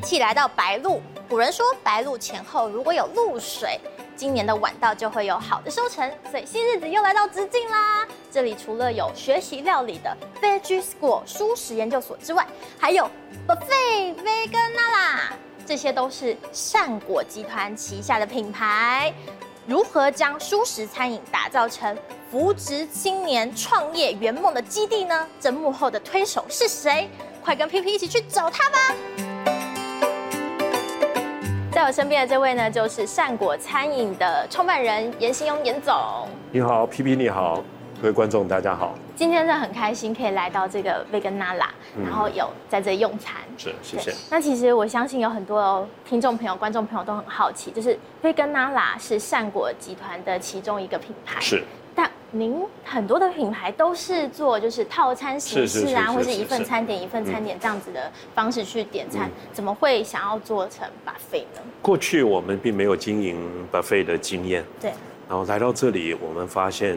气来到白露，古人说白露前后如果有露水，今年的晚稻就会有好的收成，所以新日子又来到子晋啦。这里除了有学习料理的 Veggie School 蔬食研究所之外，还有 Buffet Veganala，这些都是善果集团旗下的品牌。如何将蔬食餐饮打造成扶植青年创业圆梦的基地呢？这幕后的推手是谁？快跟 P P 一起去找他吧！在我身边的这位呢，就是善果餐饮的创办人严兴庸严总。你好，P P 你好，各位观众大家好。今天真的很开心可以来到这个 Veganala，然后有在这里用餐。是，谢谢。那其实我相信有很多听众朋友、观众朋友都很好奇，就是 Veganala 是善果集团的其中一个品牌。是。但您很多的品牌都是做就是套餐形式啊，或是一份餐点一份餐点这样子的方式去点餐，怎么会想要做成 buffet 呢？过去我们并没有经营 buffet 的经验，对。然后来到这里，我们发现，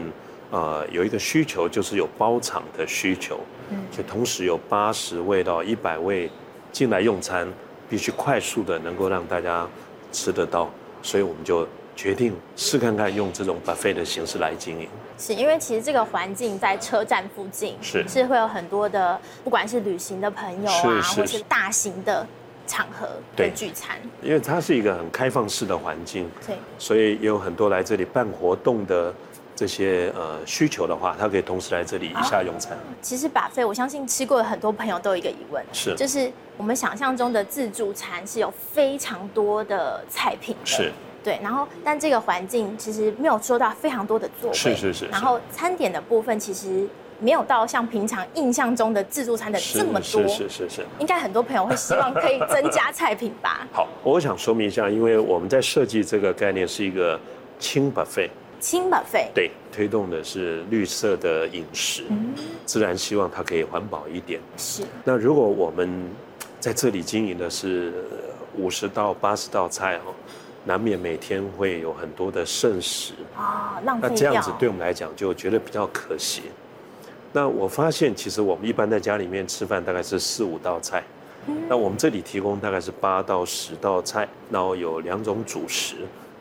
呃，有一个需求就是有包场的需求，嗯，就同时有八十位到一百位进来用餐，必须快速的能够让大家吃得到，所以我们就。决定试看看用这种 buffet 的形式来经营，是因为其实这个环境在车站附近，是。是会有很多的，不管是旅行的朋友啊，或是大型的场合对。聚餐。因为它是一个很开放式的环境，对，所以也有很多来这里办活动的这些呃需求的话，他可以同时来这里一下用餐。其实 buffet 我相信吃过的很多朋友都有一个疑问，是。就是我们想象中的自助餐是有非常多的菜品的，是。对，然后但这个环境其实没有说到非常多的座位，是是是，是。然后餐点的部分其实没有到像平常印象中的自助餐的这么多，是是是是，是。应该很多朋友会希望可以增加菜品吧？好，我想说明一下，因为我们在设计这个概念是一个轻 buffet，轻 buffet，对，推动的是绿色的饮食，嗯，自然希望它可以环保一点。是。那如果我们在这里经营的是五十到八十道菜哦。难免每天会有很多的剩食啊，浪费。那这样子对我们来讲就觉得比较可惜。那我发现其实我们一般在家里面吃饭大概是四五道菜，那我们这里提供大概是八到十道菜，然后有两种主食，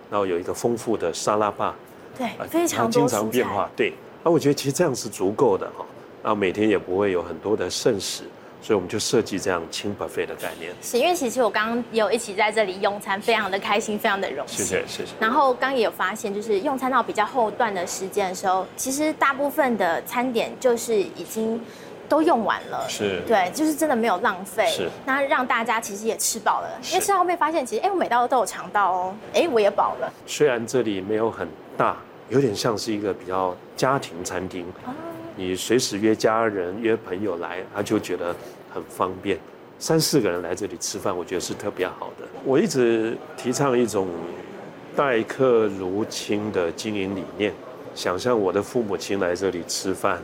然后有一个丰富的沙拉吧，对，非常经常变化。对，那我觉得其实这样是足够的哈，然后每天也不会有很多的剩食。所以我们就设计这样轻 buffet 的概念。是因为其实我刚刚也有一起在这里用餐，非常的开心，非常的荣幸。谢谢谢谢。然后刚刚也有发现，就是用餐到比较后段的时间的时候，其实大部分的餐点就是已经都用完了。是。对，就是真的没有浪费。是。那让大家其实也吃饱了，因为吃到后面发现，其实哎，我每道都有尝到哦，哎，我也饱了。虽然这里没有很大，有点像是一个比较家庭餐厅。啊你随时约家人、约朋友来，他就觉得很方便。三四个人来这里吃饭，我觉得是特别好的。我一直提倡一种待客如亲的经营理念。想象我的父母亲来这里吃饭，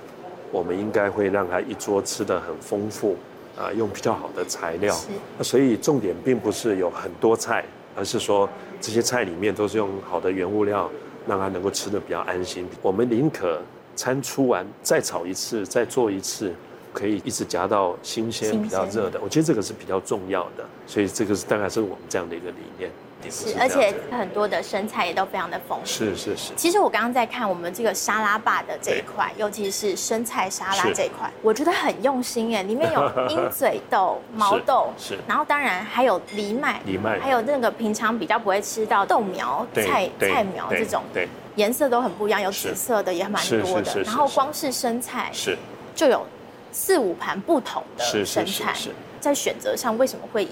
我们应该会让他一桌吃得很丰富，啊，用比较好的材料。所以重点并不是有很多菜，而是说这些菜里面都是用好的原物料，让他能够吃得比较安心。我们宁可。餐出完再炒一次，再做一次，可以一直夹到新鲜、比较热的。我觉得这个是比较重要的，所以这个是大概是我们这样的一个理念。是，而且很多的生菜也都非常的丰富。是是是。其实我刚刚在看我们这个沙拉吧的这一块，尤其是生菜沙拉这一块，我觉得很用心哎，里面有 鹰嘴豆、毛豆，是，然后当然还有藜麦，藜麦，还有那个平常比较不会吃到豆苗、菜菜苗这种，对。颜色都很不一样，有紫色的也蛮多的。然后光是生菜是。就有四五盘不同的生菜，在选择上为什么会以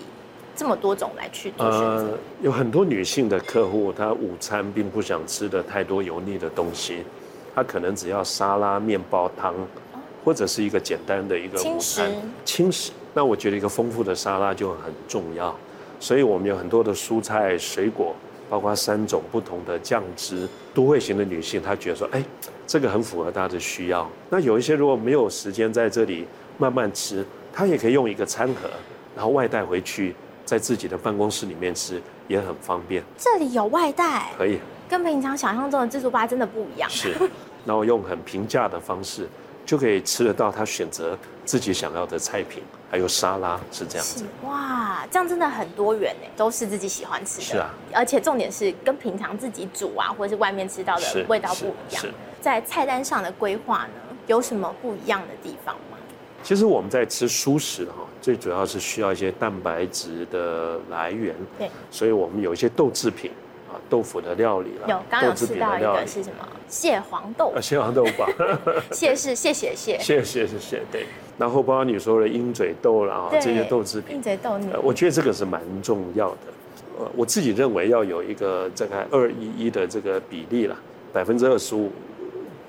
这么多种来去做选择？呃，有很多女性的客户，她午餐并不想吃的太多油腻的东西，她可能只要沙拉、面包、汤，或者是一个简单的一个午餐轻食。那我觉得一个丰富的沙拉就很重要，所以我们有很多的蔬菜水果。包括三种不同的酱汁，都会型的女性，她觉得说，哎，这个很符合她的需要。那有一些如果没有时间在这里慢慢吃，她也可以用一个餐盒，然后外带回去，在自己的办公室里面吃，也很方便。这里有外带，可以，跟平常想象中的自助吧真的不一样。是，然后用很平价的方式，就可以吃得到他选择自己想要的菜品，还有沙拉是这样子。哇，这样真的很多元呢，都是自己喜欢吃的。是啊，而且重点是跟平常自己煮啊，或者是外面吃到的味道不一样。在菜单上的规划呢，有什么不一样的地方吗？其实我们在吃蔬食哈，最主要是需要一些蛋白质的来源。对，所以我们有一些豆制品啊，豆腐的料理了。有，刚刚有吃到一个是什么？蟹黄豆。啊，蟹黄豆吧。蟹是谢谢蟹。谢谢是蟹，对。然后包括你说的鹰嘴豆啦，这些豆制品。鹰嘴豆，我觉得这个是蛮重要的。呃，我自己认为要有一个大概二一一的这个比例了，百分之二十五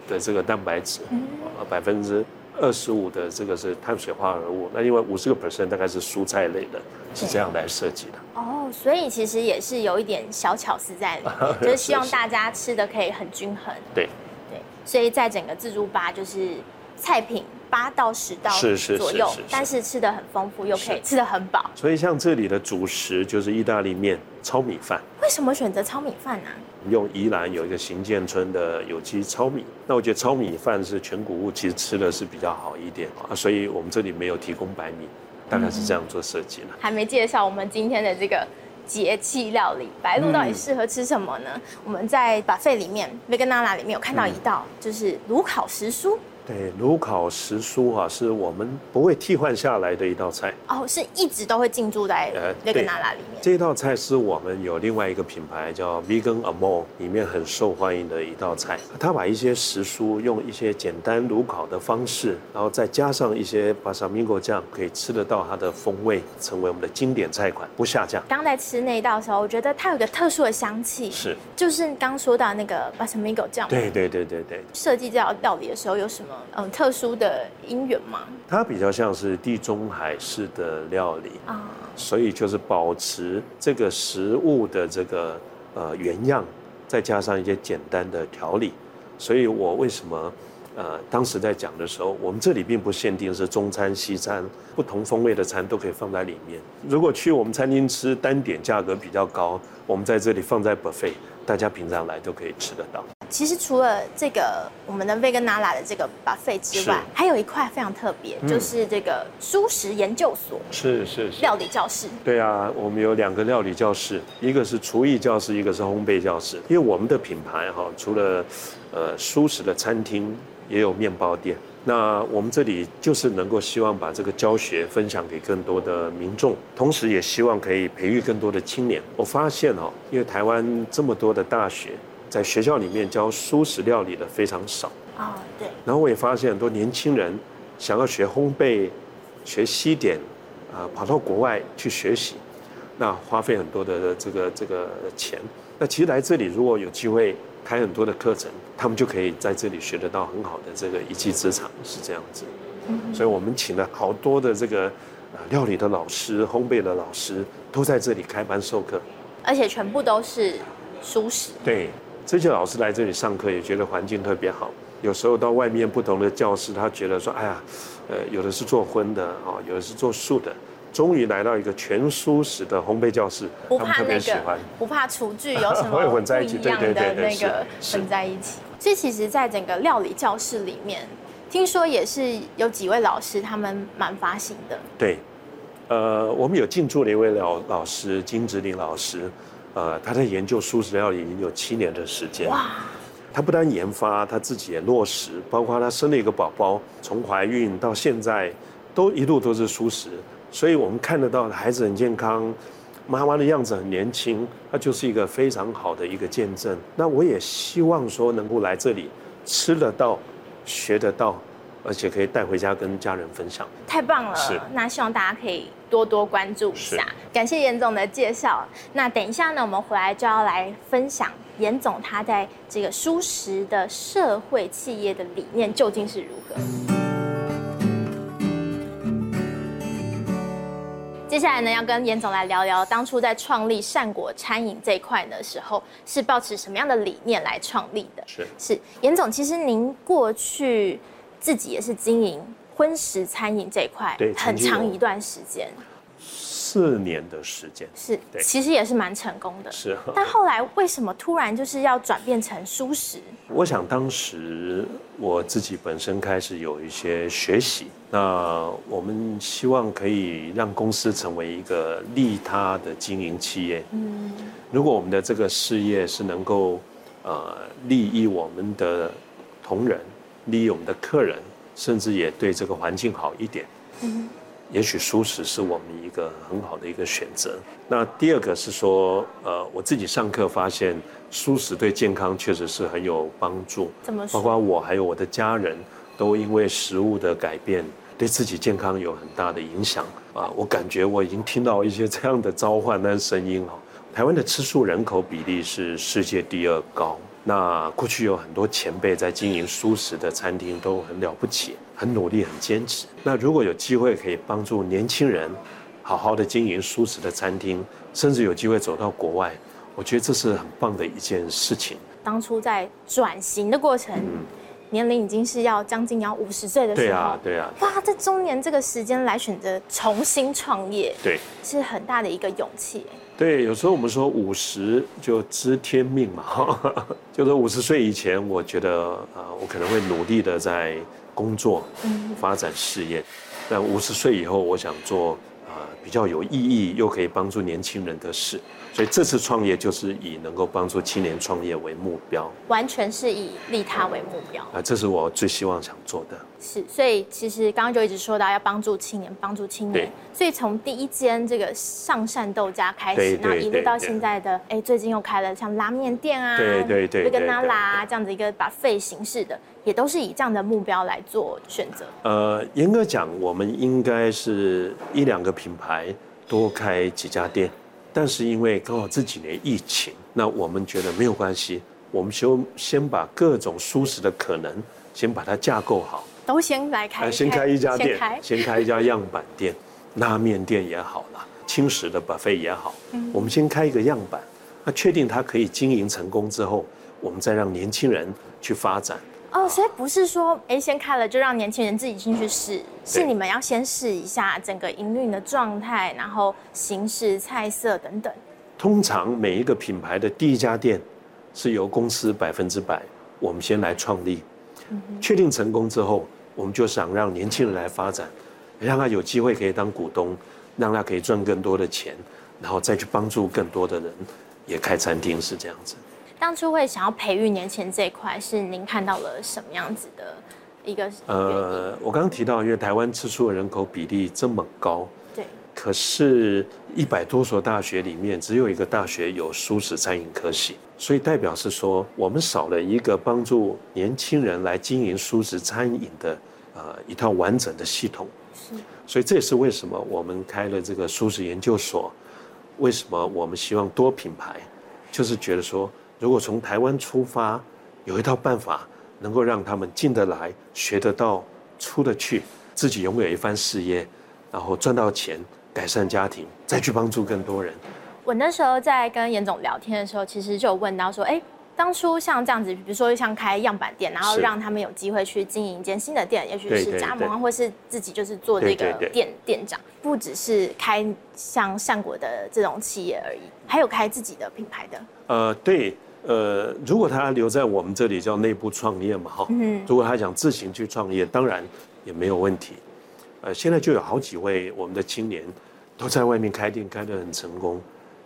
的这个蛋白质，呃，百分之。二十五的这个是碳水化合物，那因为五十个 percent 大概是蔬菜类的，是这样来设计的。哦，所以其实也是有一点小巧思在里面，就是希望大家吃的可以很均衡。对，对，所以在整个自助吧就是菜品八到十道左右，但是吃的很丰富，又可以吃的很饱。所以像这里的主食就是意大利面、糙米饭。为什么选择糙米饭呢？用宜兰有一个行健村的有机糙米，那我觉得糙米饭是全谷物，其实吃的是比较好一点啊，所以我们这里没有提供白米，大概是这样做设计了。还没介绍我们今天的这个节气料理，白露到底适合吃什么呢？嗯、我们在 buffet 里面，Veganala 里面有看到一道，就是炉烤时蔬。对，炉烤时蔬啊，是我们不会替换下来的一道菜哦，是一直都会进驻在那个 Veganala 里面。这道菜是我们有另外一个品牌叫 Vegan Amore 里面很受欢迎的一道菜。他把一些时蔬用一些简单炉烤的方式，然后再加上一些 Balsamico 酱，可以吃得到它的风味，成为我们的经典菜款，不下架。刚在吃那一道的时候，我觉得它有个特殊的香气，是，就是刚说到那个 Balsamico 酱。对对对对对。设计这道料理的时候有什么？嗯，特殊的因缘吗？它比较像是地中海式的料理啊，所以就是保持这个食物的这个呃原样，再加上一些简单的调理。所以我为什么呃当时在讲的时候，我们这里并不限定是中餐西餐，不同风味的餐都可以放在里面。如果去我们餐厅吃单点价格比较高，我们在这里放在 buffet，大家平常来都可以吃得到。其实除了这个我们的 Veganala 的这个 buffet 之外，还有一块非常特别，嗯、就是这个蔬食研究所，是是是，料理教室。对啊，我们有两个料理教室，一个是厨艺教室，一个是烘焙教室。因为我们的品牌哈，除了呃蔬食的餐厅，也有面包店。那我们这里就是能够希望把这个教学分享给更多的民众，同时也希望可以培育更多的青年。我发现哦，因为台湾这么多的大学。在学校里面教素食料理的非常少啊，对。然后我也发现很多年轻人想要学烘焙、学西点，啊，跑到国外去学习，那花费很多的这个这个钱。那其实来这里如果有机会开很多的课程，他们就可以在这里学得到很好的这个一技之长，是这样子。所以我们请了好多的这个料理的老师、烘焙的老师都在这里开班授课，而且全部都是熟食。对。这些老师来这里上课也觉得环境特别好。有时候到外面不同的教室，他觉得说：“哎呀，呃，有的是做荤的啊，有的是做素的。”终于来到一个全蔬食的烘焙教室，不怕那个，不怕厨具 有什么不一样的那个混在一起。所以其实，在整个料理教室里面，听说也是有几位老师，他们蛮发心的。对，呃，我们有进驻的一位老老师金子林老师。呃，他在研究素食料理已经有七年的时间。哇！他不单研发，他自己也落实，包括他生了一个宝宝，从怀孕到现在，都一路都是素食。所以我们看得到孩子很健康，妈妈的样子很年轻，他就是一个非常好的一个见证。那我也希望说能够来这里吃得到，学得到。而且可以带回家跟家人分享，太棒了！是，那希望大家可以多多关注一下。感谢严总的介绍。那等一下呢，我们回来就要来分享严总他在这个舒食的社会企业的理念究竟是如何。接下来呢，要跟严总来聊聊当初在创立善果餐饮这一块的时候，是抱持什么样的理念来创立的？是是，严总，其实您过去。自己也是经营荤食餐饮这一块，很长一段时间。四四年的时间。是，对，其实也是蛮成功的。是。但后来为什么突然就是要转变成蔬食？我想当时我自己本身开始有一些学习，那我们希望可以让公司成为一个利他的经营企业。嗯。如果我们的这个事业是能够呃利益我们的同仁，利益我们的客人，甚至也对这个环境好一点。嗯。也许蔬食是我们一个很好的一个选择。那第二个是说，呃，我自己上课发现，蔬食对健康确实是很有帮助。怎么说？包括我还有我的家人，都因为食物的改变，对自己健康有很大的影响。啊，我感觉我已经听到一些这样的召唤的声音哈。台湾的吃素人口比例是世界第二高。那过去有很多前辈在经营蔬食的餐厅都很了不起，很努力，很坚持。那如果有机会可以帮助年轻人好好的经营蔬食的餐厅，甚至有机会走到国外，我觉得这是很棒的一件事情。当初在转型的过程，嗯、年龄已经是要将近要五十岁的时候，对啊，对啊，哇，在中年这个时间来选择重新创业，对，是很大的一个勇气。对，有时候我们说五十就知天命嘛，哈，就是五十岁以前，我觉得啊，我可能会努力的在工作，发展事业，但五十岁以后，我想做啊比较有意义又可以帮助年轻人的事。所以这次创业就是以能够帮助青年创业为目标，完全是以利他为目标啊，这是我最希望想做的。是，所以其实刚刚就一直说到要帮助青年，帮助青年。所以从第一间这个上善豆家开始，然后一路到现在的，哎，最近又开了像拉面店啊，对对对，跟拉拉这样子一个把费形式的，也都是以这样的目标来做选择。呃，严格讲，我们应该是一两个品牌多开几家店。但是因为刚好这几年疫情，那我们觉得没有关系，我们就先把各种舒适的可能先把它架构好，都先来开，先开一家店，先开，一家样板店，拉面店也好了，轻食的 buffet 也好，嗯，我们先开一个样板，那确定它可以经营成功之后，我们再让年轻人去发展。哦，所以不是说，哎，先开了就让年轻人自己进去试，是你们要先试一下整个营运的状态，然后形式、菜色等等。通常每一个品牌的第一家店是由公司百分之百，我们先来创立，确定成功之后，我们就想让年轻人来发展，让他有机会可以当股东，让他可以赚更多的钱，然后再去帮助更多的人也开餐厅，是这样子。当初会想要培育年轻人这一块，是您看到了什么样子的一个？呃，我刚刚提到，因为台湾吃素的人口比例这么高，对，可是，一百多所大学里面，只有一个大学有素食餐饮科系，所以代表是说，我们少了一个帮助年轻人来经营素食餐饮的呃一套完整的系统。是，所以这也是为什么我们开了这个素食研究所，为什么我们希望多品牌，就是觉得说。如果从台湾出发，有一套办法能够让他们进得来、学得到、出得去，自己拥有一番事业，然后赚到钱，改善家庭，再去帮助更多人。我那时候在跟严总聊天的时候，其实就有问到说，哎，当初像这样子，比如说像开样板店，然后让他们有机会去经营一间新的店，也许是加盟，或是自己就是做这个店店长，不只是开像善果的这种企业而已，还有开自己的品牌的。呃，对。呃，如果他留在我们这里叫内部创业嘛，哈，如果他想自行去创业，当然也没有问题。呃，现在就有好几位我们的青年都在外面开店，开得很成功，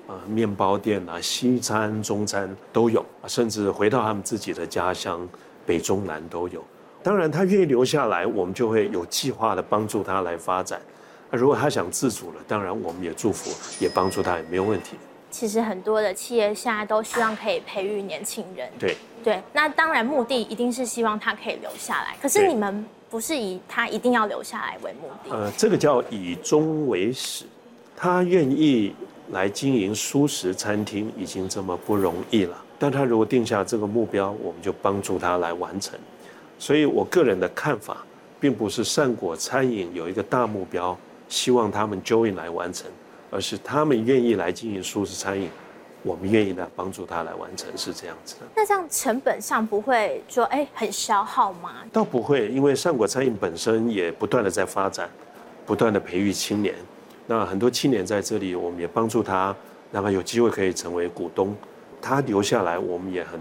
啊，面包店啊，西餐、中餐都有，甚至回到他们自己的家乡，北中南都有。当然，他愿意留下来，我们就会有计划的帮助他来发展。那如果他想自主了，当然我们也祝福，也帮助他，也没有问题。其实很多的企业现在都希望可以培育年轻人。对对，那当然目的一定是希望他可以留下来。可是你们不是以他一定要留下来为目的。呃，这个叫以终为始。他愿意来经营素食餐厅，已经这么不容易了。但他如果定下这个目标，我们就帮助他来完成。所以我个人的看法，并不是善果餐饮有一个大目标，希望他们 join 来完成。而是他们愿意来经营素食餐饮，我们愿意来帮助他来完成，是这样子的。那这样成本上不会说哎很消耗吗？倒不会，因为善果餐饮本身也不断的在发展，不断的培育青年。那很多青年在这里，我们也帮助他，让他有机会可以成为股东。他留下来，我们也很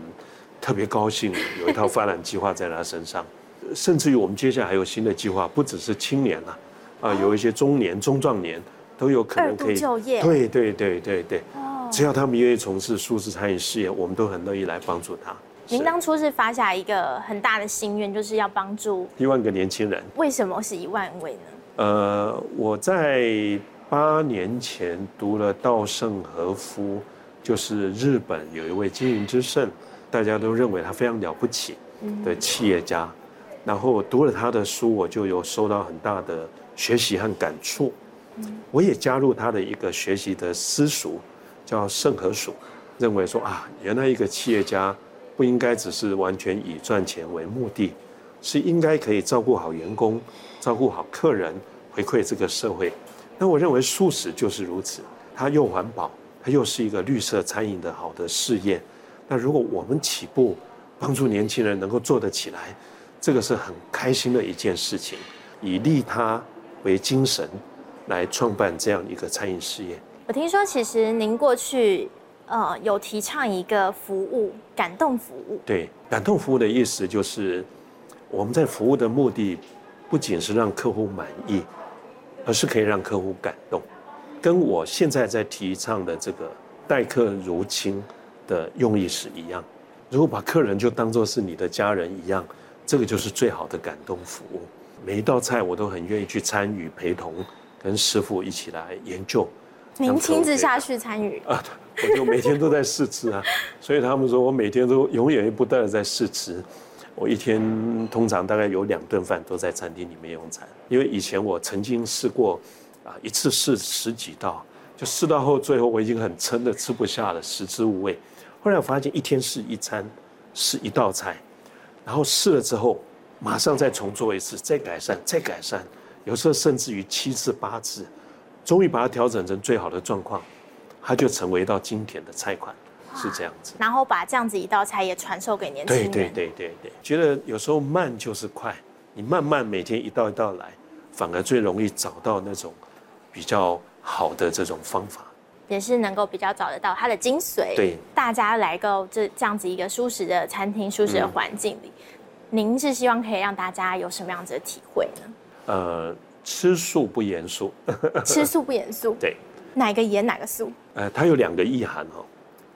特别高兴，有一套发展计划在他身上。甚至于我们接下来还有新的计划，不只是青年了，啊，有一些中年、中壮年都有可能可以就业。对对对对对，只要他们愿意从事数字餐饮事业，我们都很乐意来帮助他。您当初是发下一个很大的心愿，就是要帮助一万个年轻人。为什么是一万位呢？呃，我在八年前读了稻盛和夫，就是日本有一位经营之圣，大家都认为他非常了不起的企业家。然后我读了他的书，我就有受到很大的学习和感触。我也加入他的一个学习的私塾，叫圣和塾，认为说啊，原来一个企业家不应该只是完全以赚钱为目的，是应该可以照顾好员工，照顾好客人，回馈这个社会。那我认为素食就是如此，它又环保，它又是一个绿色餐饮的好的事业。那如果我们起步帮助年轻人能够做得起来。这个是很开心的一件事情，以利他为精神，来创办这样一个餐饮事业。我听说，其实您过去呃有提倡一个服务，感动服务。对，感动服务的意思就是，我们在服务的目的，不仅是让客户满意，而是可以让客户感动。跟我现在在提倡的这个待客如亲的用意是一样。如果把客人就当作是你的家人一样。这个就是最好的感动服务。每一道菜我都很愿意去参与陪同，跟师傅一起来研究。您亲自下去参与啊？我就每天都在试吃啊，所以他们说我每天都永远不断的在试吃。我一天通常大概有两顿饭都在餐厅里面用餐，因为以前我曾经试过啊，一次试十几道，就试到后最后我已经很撑的吃不下了，食之无味。后来我发现一天试一餐，试一道菜。然后试了之后，马上再重做一次，再改善，再改善，有时候甚至于七次八次，终于把它调整成最好的状况，它就成为一道经典的菜款，是这样子。然后把这样子一道菜也传授给年轻人。对对对对对，觉得有时候慢就是快，你慢慢每天一道一道来，反而最容易找到那种比较好的这种方法。也是能够比较找得到它的精髓。对，大家来到这这样子一个舒适的餐厅、舒适的环境里，嗯、您是希望可以让大家有什么样子的体会呢？呃，吃素不严肃。吃素不严肃。对。哪个严哪个素？呃，它有两个意涵哦。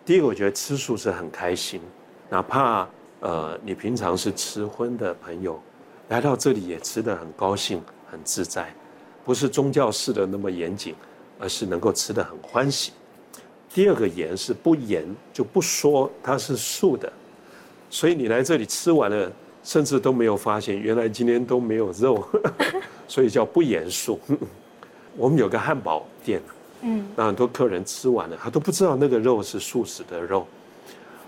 第一个，我觉得吃素是很开心，哪怕呃你平常是吃荤的朋友，来到这里也吃得很高兴、很自在，不是宗教式的那么严谨。而是能够吃得很欢喜。第二个严是不严，就不说它是素的，所以你来这里吃完了，甚至都没有发现原来今天都没有肉，所以叫不严肃。我们有个汉堡店，嗯，那很多客人吃完了，他都不知道那个肉是素食的肉，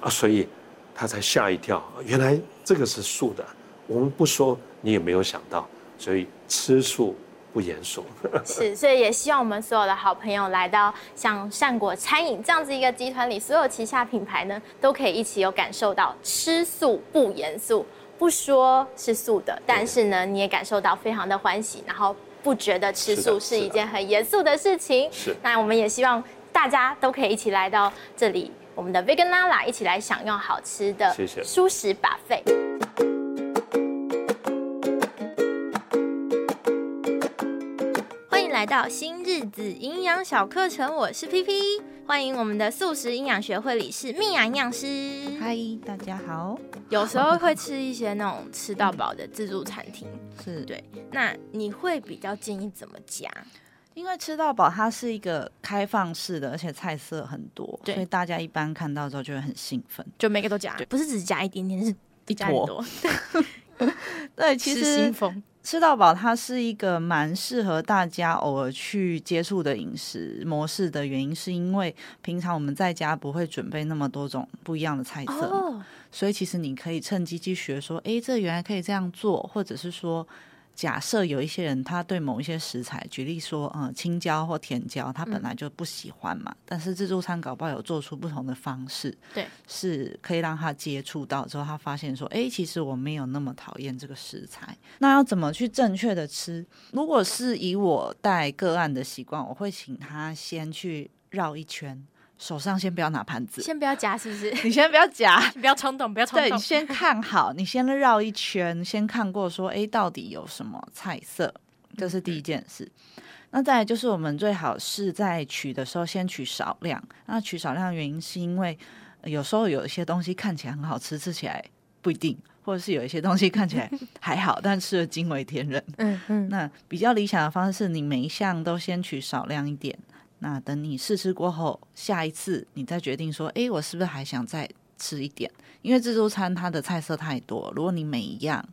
啊，所以他才吓一跳，原来这个是素的。我们不说，你也没有想到，所以吃素。不严肃，是，所以也希望我们所有的好朋友来到像善果餐饮这样子一个集团里，所有旗下品牌呢，都可以一起有感受到吃素不严肃，不说是素的，但是呢，你也感受到非常的欢喜，然后不觉得吃素是一件很严肃的事情。是，那我们也希望大家都可以一起来到这里，我们的 Vegan Lala 一起来享用好吃的素食 buffet。来到新日子营养小课程，我是 PP，欢迎我们的素食营养学会理事蜜雅营养师。嗨，大家好。有时候会吃一些那种吃到饱的自助餐厅，是对。那你会比较建议怎么加？因为吃到饱它是一个开放式的，而且菜色很多，所以大家一般看到之后就会很兴奋，就每个都加，对不是只加一点点，是一坨。对，其实。吃到饱，它是一个蛮适合大家偶尔去接触的饮食模式的原因，是因为平常我们在家不会准备那么多种不一样的菜色，oh. 所以其实你可以趁机去学说，哎，这原来可以这样做，或者是说假设有一些人他对某一些食材，举例说，嗯，青椒或甜椒，他本来就不喜欢嘛，嗯、但是自助餐搞不好有做出不同的方式，对，是可以让他接触到之后，他发现说，哎，其实我没有那么讨厌这个食材。那要怎么去正确的吃？如果是以我带个案的习惯，我会请他先去绕一圈。手上先不要拿盘子，先不要夹，是不是？你先不要夹，不要冲动，不要冲动。对，你先看好，你先绕一圈，先看过说，哎，到底有什么菜色？这是第一件事。嗯、那再来就是，我们最好是在取的时候先取少量。那取少量的原因是因为有时候有一些东西看起来很好吃，吃起来不一定，或者是有一些东西看起来 还好，但吃了惊为天人。嗯嗯。那比较理想的方式是你每一项都先取少量一点。那等你试吃过后，下一次你再决定说，哎，我是不是还想再吃一点？因为自助餐它的菜色太多，如果你每一样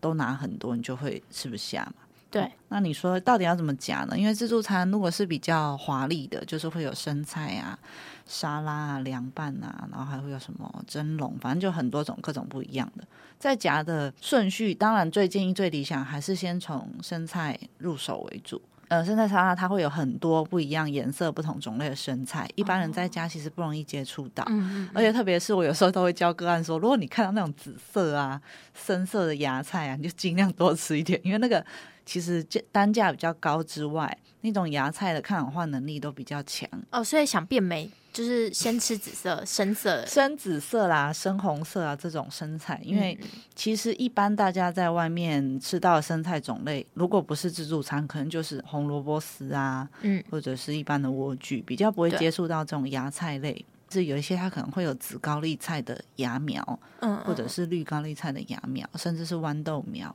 都拿很多，你就会吃不下嘛。对。嗯，那你说到底要怎么夹呢？因为自助餐如果是比较华丽的，就是会有生菜啊、沙拉啊、凉拌啊，然后还会有什么蒸笼，反正就很多种各种不一样的。在夹的顺序，当然最建议、最理想还是先从生菜入手为主。呃，生菜沙拉它会有很多不一样颜色、不同种类的生菜，一般人在家其实不容易接触到。嗯、而且特别是我有时候都会教个案说，如果你看到那种紫色啊、深色的芽菜啊，你就尽量多吃一点，因为那个其实单价比较高之外，那种芽菜的抗氧化能力都比较强。哦，所以想变美。就是先吃紫色、深色、深紫色啦、深红色啊这种生菜，因为其实一般大家在外面吃到的生菜种类，如果不是自助餐，可能就是红萝卜丝啊，嗯，或者是一般的莴苣，比较不会接触到这种芽菜类。是有一些它可能会有紫高丽菜的芽苗，嗯，或者是绿高丽菜的芽苗，甚至是豌豆苗。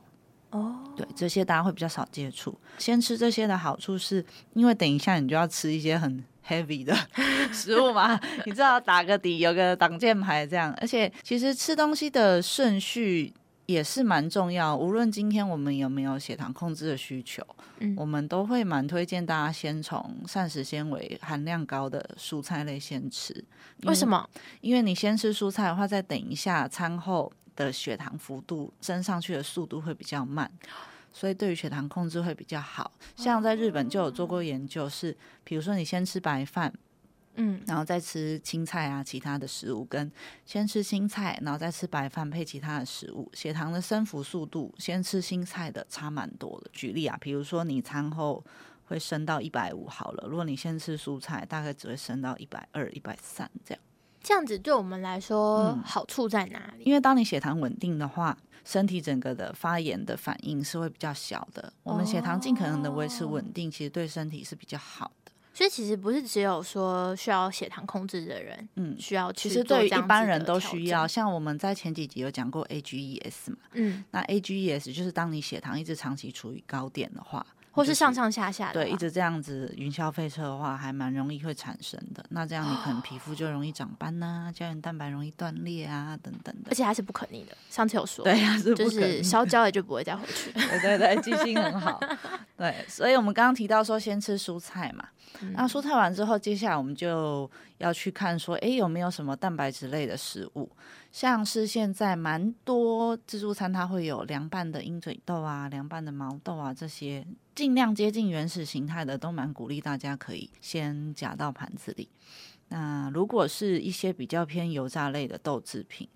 哦，对，这些大家会比较少接触。先吃这些的好处是，因为等一下你就要吃一些很 heavy 的 食物嘛，你知道打个底，有个挡箭牌这样。而且其实吃东西的顺序也是蛮重要。无论今天我们有没有血糖控制的需求，嗯，我们都会蛮推荐大家先从膳食纤维含量高的蔬菜类先吃。为什么？因为你先吃蔬菜的话，再等一下餐后的血糖幅度升上去的速度会比较慢。所以对于血糖控制会比较好，像在日本就有做过研究，是比如说你先吃白饭，嗯，然后再吃青菜啊，其他的食物，跟先吃青菜，然后再吃白饭配其他的食物，血糖的升幅速度，先吃青菜的差蛮多的。举例啊，比如说你餐后会升到一百五好了，如果你先吃蔬菜，大概只会升到一百二、一百三这样。这样子对我们来说好处在哪里？因为当你血糖稳定的话，身体整个的发炎的反应是会比较小的。我们血糖尽可能的维持稳定，其实对身体是比较好的。所以其实不是只有说需要血糖控制的人，嗯，需要去。其实对于一般人都需要。像我们在前几集有讲过 AGES 嘛，嗯，那 AGES 就是当你血糖一直长期处于高点的话。或是上上下下的，对，一直这样子云霄飞车的话，还蛮容易会产生的。那这样你可能皮肤就容易长斑呐、啊，胶原蛋白容易断裂啊，等等的。而且还是不可逆的，上次有说，对呀，就是烧焦了就不会再回去。对对对，记性很好。对，所以我们刚刚提到说先吃蔬菜嘛，嗯、那蔬菜完之后，接下来我们就要去看说，哎，有没有什么蛋白质类的食物。像是现在蛮多自助餐，它会有凉拌的鹰嘴豆啊、凉拌的毛豆啊，这些尽量接近原始形态的，都蛮鼓励大家可以先夹到盘子里。那如果是一些比较偏油炸类的豆制品，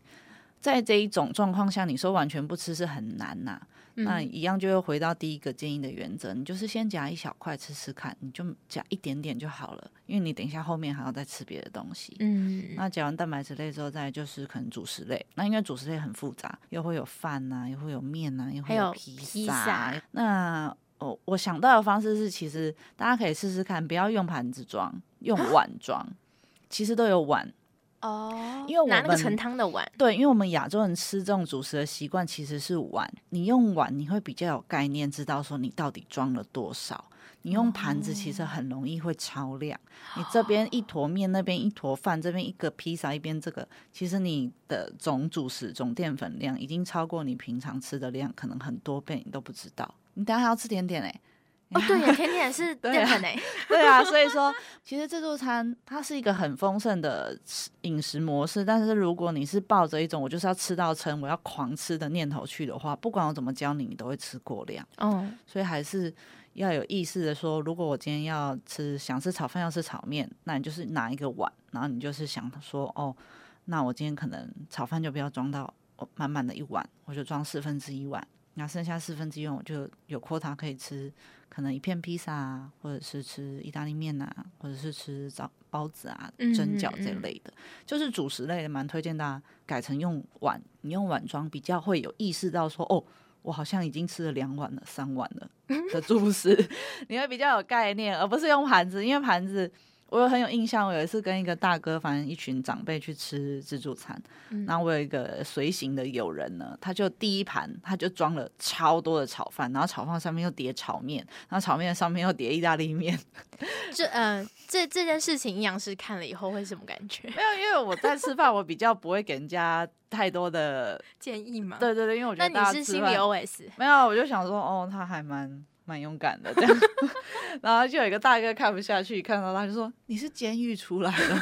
在这一种状况下，你说完全不吃是很难呐、嗯、那一样就又回到第一个建议的原则，你就是先夹一小块吃吃看，你就夹一点点就好了，因为你等一下后面还要再吃别的东西。嗯，那夹完蛋白质类之后，再就是可能主食类。那因为主食类很复杂，又会有饭呐、啊，又会有面呐、啊，又会有披萨。那哦，我想到的方式是，其实大家可以试试看，不要用盘子装，用 碗装，其实都有碗。哦，oh, 因为我们拿那个盛汤的碗，对，因为我们亚洲人吃这种主食的习惯其实是碗。你用碗，你会比较有概念，知道说你到底装了多少。你用盘子，其实很容易会超量。Oh. 你这边一坨面，那边一坨饭，这边一个披萨，一边这个，其实你的总主食总淀粉量已经超过你平常吃的量，可能很多倍，你都不知道。你等下还要吃甜点嘞、欸，哦，对呀，甜点是淀粉诶。对啊，所以说其实自助餐它是一个很丰盛的饮食模式，但是如果你是抱着一种我就是要吃到撑，我要狂吃的念头去的话，不管我怎么教你，你都会吃过量。哦，所以还是要有意识的说，如果我今天要吃，想吃炒饭，要吃炒面，那你就是拿一个碗，然后你就是想说，哦，那我今天可能炒饭就不要装到满满的一碗，我就装四分之一碗。那剩下四分之一碗，我就有 quota 可以吃，可能一片披萨啊，或者是吃意大利面啊，或者是吃早包子啊、蒸饺这类的，就是主食类的，蛮推荐大家改成用碗，你用碗装比较会有意识到说，哦，我好像已经吃了两碗了、三碗了的主食，你会比较有概念，而不是用盘子，因为盘子。我有很有印象，我有一次跟一个大哥，反正一群长辈去吃自助餐，嗯、然后我有一个随行的友人呢，他就第一盘他就装了超多的炒饭，然后炒饭上面又叠炒面，然后炒面上面又叠意大利面。这嗯、呃，这这件事情，营养师看了以后会什么感觉？没有，因为我在吃饭，我比较不会给人家太多的建议嘛。对对对，因为我觉得那你是心理 OS 没有，我就想说，哦，他还蛮。蛮勇敢的，这样，然后就有一个大哥看不下去，看到他就说：“你是监狱出来的。”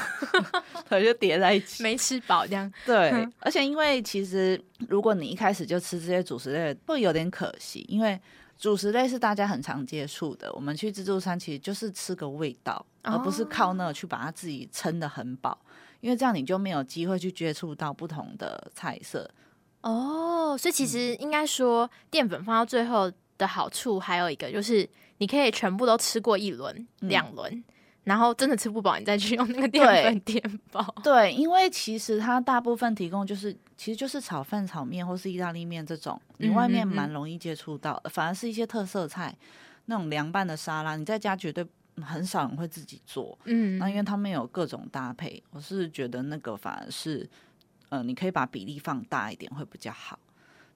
他就叠在一起，没吃饱这样。对，而且因为其实如果你一开始就吃这些主食类，会有点可惜，因为主食类是大家很常接触的。我们去自助餐其实就是吃个味道，而不是靠那去把它自己撑得很饱，因为这样你就没有机会去接触到不同的菜色。哦，所以其实应该说淀粉放到最后。的好处还有一个就是，你可以全部都吃过一轮、嗯、两轮，然后真的吃不饱，你再去用那个淀粉填饱。对，因为其实它大部分提供就是，其实就是炒饭、炒面或是意大利面这种，你外面蛮容易接触到，嗯嗯嗯，反而是一些特色菜，那种凉拌的沙拉，你在家绝对很少人会自己做。嗯，那因为他们有各种搭配，我是觉得那个反而是，嗯、呃，你可以把比例放大一点会比较好。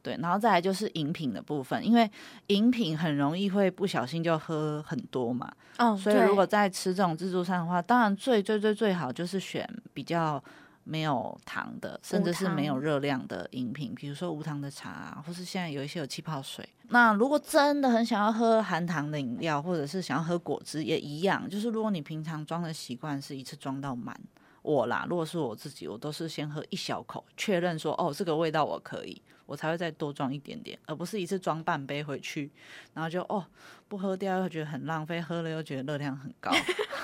对，然后再来就是饮品的部分，因为饮品很容易会不小心就喝很多嘛。哦，所以如果在吃这种自助餐的话，当然最最最最好就是选比较没有糖的，甚至是没有热量的饮品，比如说无糖的茶，或是现在有一些有气泡水。那如果真的很想要喝含糖的饮料，或者是想要喝果汁，也一样，就是如果你平常装的习惯是一次装到满。我啦，如果是我自己，我都是先喝一小口，确认说哦，这个味道我可以，我才会再多装一点点，而不是一次装半杯回去，然后就哦不喝掉又觉得很浪费，喝了又觉得热量很高，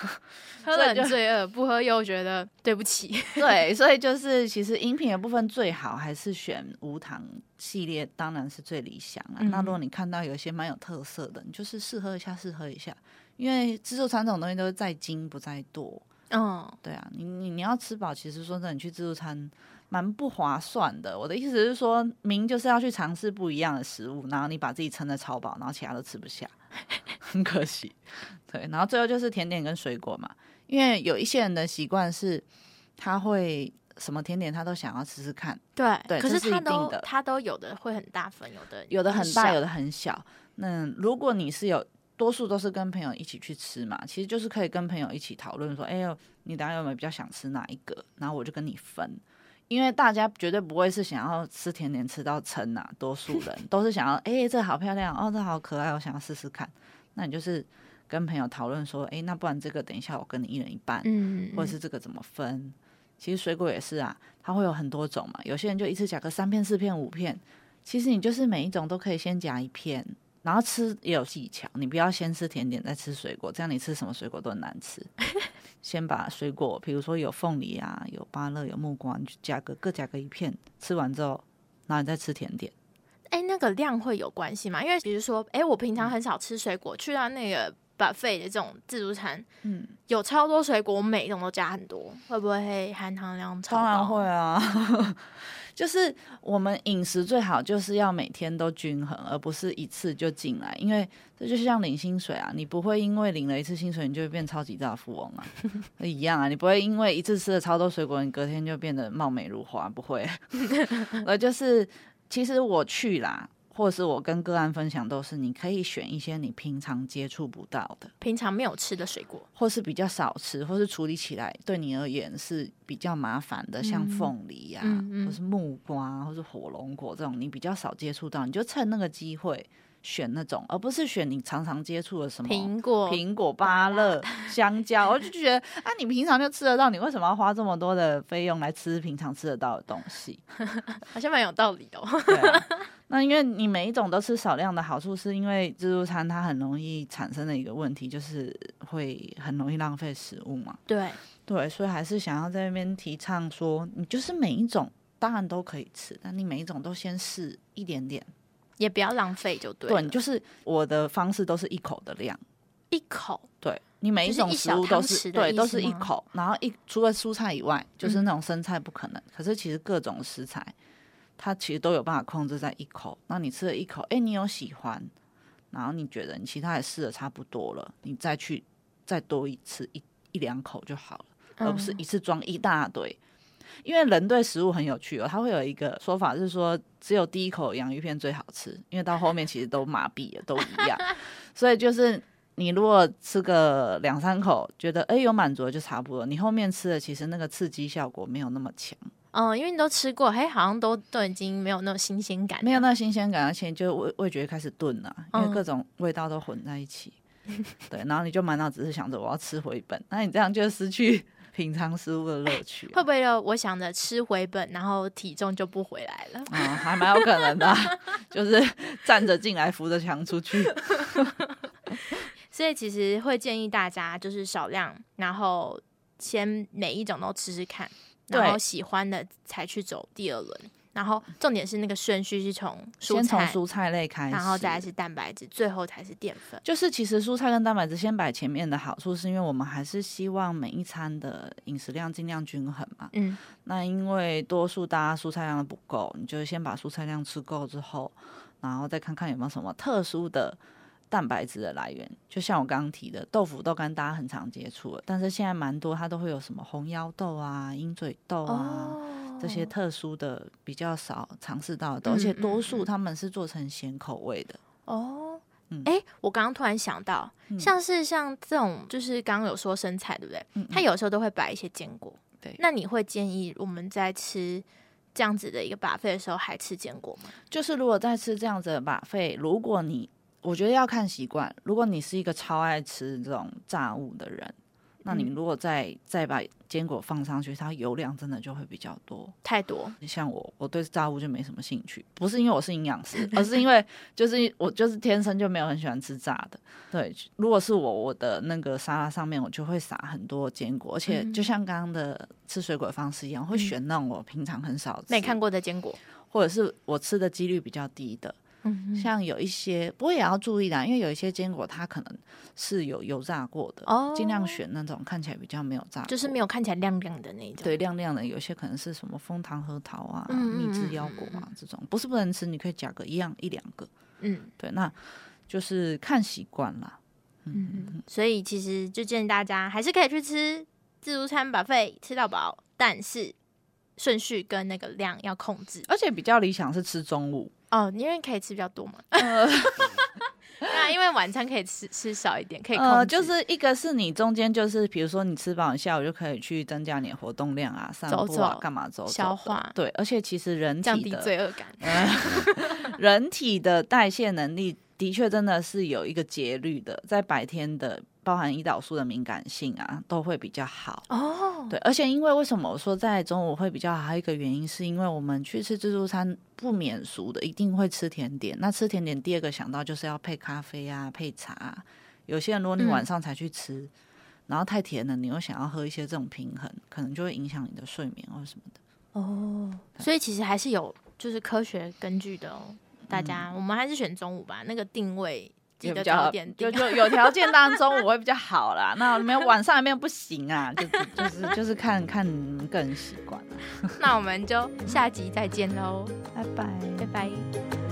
喝了很罪恶，不喝又觉得对不起。对，所以就是其实饮品的部分最好还是选无糖系列，当然是最理想了。嗯、那如果你看到有一些蛮有特色的，你就是试喝一下，试喝一下，因为自助餐这种东西都是在精不在多。嗯，对啊，你你你要吃饱，其实说真的，你去自助餐蛮不划算的。我的意思是说，明就是要去尝试不一样的食物，然后你把自己撑得超饱，然后其他都吃不下，很可惜。对，然后最后就是甜点跟水果嘛，因为有一些人的习惯是，他会什么甜点他都想要吃吃看。对对，可是他都他都有的会很大份，有的有的很大，有的很小。那如果你是有。多数都是跟朋友一起去吃嘛，其实就是可以跟朋友一起讨论说，哎呦，你等下有没有比较想吃哪一个？然后我就跟你分，因为大家绝对不会是想要吃甜点吃到撑呐，多数人 都是想要，哎，这好漂亮哦，这好可爱，我想要试试看。那你就是跟朋友讨论说，哎，那不然这个等一下我跟你一人一半，嗯，或者是这个怎么分？其实水果也是啊，它会有很多种嘛，有些人就一次夹个三片、四片、五片，其实你就是每一种都可以先夹一片。然后吃也有技巧，你不要先吃甜点再吃水果，这样你吃什么水果都很难吃。先把水果，比如说有凤梨啊，有芭乐，有木瓜，你就夹个各夹个一片，吃完之后，然后你再吃甜点。哎，那个量会有关系吗？因为比如说，哎，我平常很少吃水果，去到那个 buffet 的这种自助餐，嗯，有超多水果，我每一种都加很多，会不会含糖量超高？当然会啊。就是我们饮食最好就是要每天都均衡，而不是一次就进来，因为这就像领薪水啊，你不会因为领了一次薪水你就会变超级大富翁啊，一样啊，你不会因为一次吃了超多水果，你隔天就变得貌美如花，不会，而就是其实我去啦。或者是我跟个案分享，都是你可以选一些你平常接触不到的、平常没有吃的水果，或是比较少吃，或是处理起来对你而言是比较麻烦的，嗯、像凤梨呀、啊，嗯嗯、或是木瓜，或是火龙果这种你比较少接触到，你就趁那个机会选那种，而不是选你常常接触的什么苹果、苹果、芭乐、香蕉。我就觉得啊，你平常就吃得到，你为什么要花这么多的费用来吃平常吃得到的东西？好像蛮有道理哦。啊，那因为你每一种都吃少量的好处，是因为自助餐它很容易产生的一个问题，就是会很容易浪费食物嘛。对对，所以还是想要在那边提倡说，你就是每一种当然都可以吃，但你每一种都先试一点点。也不要浪费，就对。对，就是我的方式都是一口的量，一口。对，你每一种食物都是对，都是一口。然后一除了蔬菜以外，就是那种生菜不可能。嗯、可是其实各种食材，它其实都有办法控制在一口。那你吃了一口，哎，你有喜欢，然后你觉得你其他也试的差不多了，你再去再多一次一一两口就好了，而不是一次装一大堆。嗯因为人对食物很有趣哦，他会有一个说法是说，只有第一口洋芋片最好吃，因为到后面其实都麻痹了，都一样。所以就是你如果吃个两三口，觉得哎有满足了就差不多，你后面吃的其实那个刺激效果没有那么强。嗯，因为你都吃过，嘿，好像都都已经没有那种新鲜感，没有那新鲜感，而且就味味觉开始钝了，因为各种味道都混在一起。嗯、对，然后你就满脑子是想着我要吃回本，那你这样就失去。品尝食物的乐趣，会不会有我想着吃回本，然后体重就不回来了？嗯，还蛮有可能的，啊，就是站着进来，扶着墙出去。所以其实会建议大家就是少量，然后先每一种都吃吃看，然后喜欢的才去走第二轮。然后重点是那个顺序是从先从蔬菜类开始，然后再来是蛋白质，最后才是淀粉。就是其实蔬菜跟蛋白质先摆前面的好处，是因为我们还是希望每一餐的饮食量尽量均衡嘛。嗯，那因为多数大家蔬菜量不够，你就先把蔬菜量吃够之后，然后再看看有没有什么特殊的蛋白质的来源。就像我刚刚提的豆腐豆干，大家很常接触的，但是现在蛮多它都会有什么红腰豆啊、鹰嘴豆啊。哦这些特殊的比较少尝试到的，而且多数他们是做成咸口味的哦。嗯，哎，我刚刚突然想到，像是像这种，就是刚刚有说生菜，对不对？嗯，它有时候都会摆一些坚果。对，那你会建议我们在吃这样子的一个 buffet 的时候还吃坚果吗？就是如果在吃这样子的 buffet，如果你我觉得要看习惯，如果你是一个超爱吃这种炸物的人。那你如果再、嗯、再把坚果放上去，它油量真的就会比较多，太多。你像我，我对炸物就没什么兴趣，不是因为我是营养师，而是因为就是我就是天生就没有很喜欢吃炸的。对，如果是我，我的那个沙拉上面我就会撒很多坚果，而且就像刚刚的吃水果的方式一样，会选那种我平常很少吃、没看过的坚果，或者是我吃的几率比较低的。嗯，像有一些，不过也要注意啦，因为有一些坚果它可能是有油炸过的哦，尽量选那种看起来比较没有炸，就是没有看起来亮亮的那种。对，亮亮的，有些可能是什么枫糖核桃啊、蜜汁腰果啊这种，不是不能吃，你可以夹个一样一两个。嗯，对，那就是看习惯啦。嗯嗯，所以其实就建议大家还是可以去吃自助餐，buffet 吃到饱，但是顺序跟那个量要控制，而且比较理想是吃中午。哦，因为可以吃比较多嘛。呃、那因为晚餐可以吃吃少一点，可以。呃，就是一个是你中间就是，比如说你吃饱，你下午就可以去增加你的活动量啊，散步啊，干嘛走走消化。对，而且其实人体的降低罪恶感，呃，人体的代谢能力的确真的是有一个节律的，在白天的。包含胰岛素的敏感性啊，都会比较好哦。对，而且因为为什么我说在中午会比较好？还有一个原因是因为我们去吃自助餐不免俗的，一定会吃甜点。那吃甜点，第二个想到就是要配咖啡啊，配茶啊。有些人如果你晚上才去吃，嗯、然后太甜了，你又想要喝一些这种平衡，可能就会影响你的睡眠或什么的。哦，所以其实还是有就是科学根据的哦。大家，嗯、我们还是选中午吧，那个定位。比较 就就有条件，当中我会比较好啦。那没有晚上没有不行啊，就就是就是看看个人习惯了。那我们就下集再见喽，拜拜，拜拜。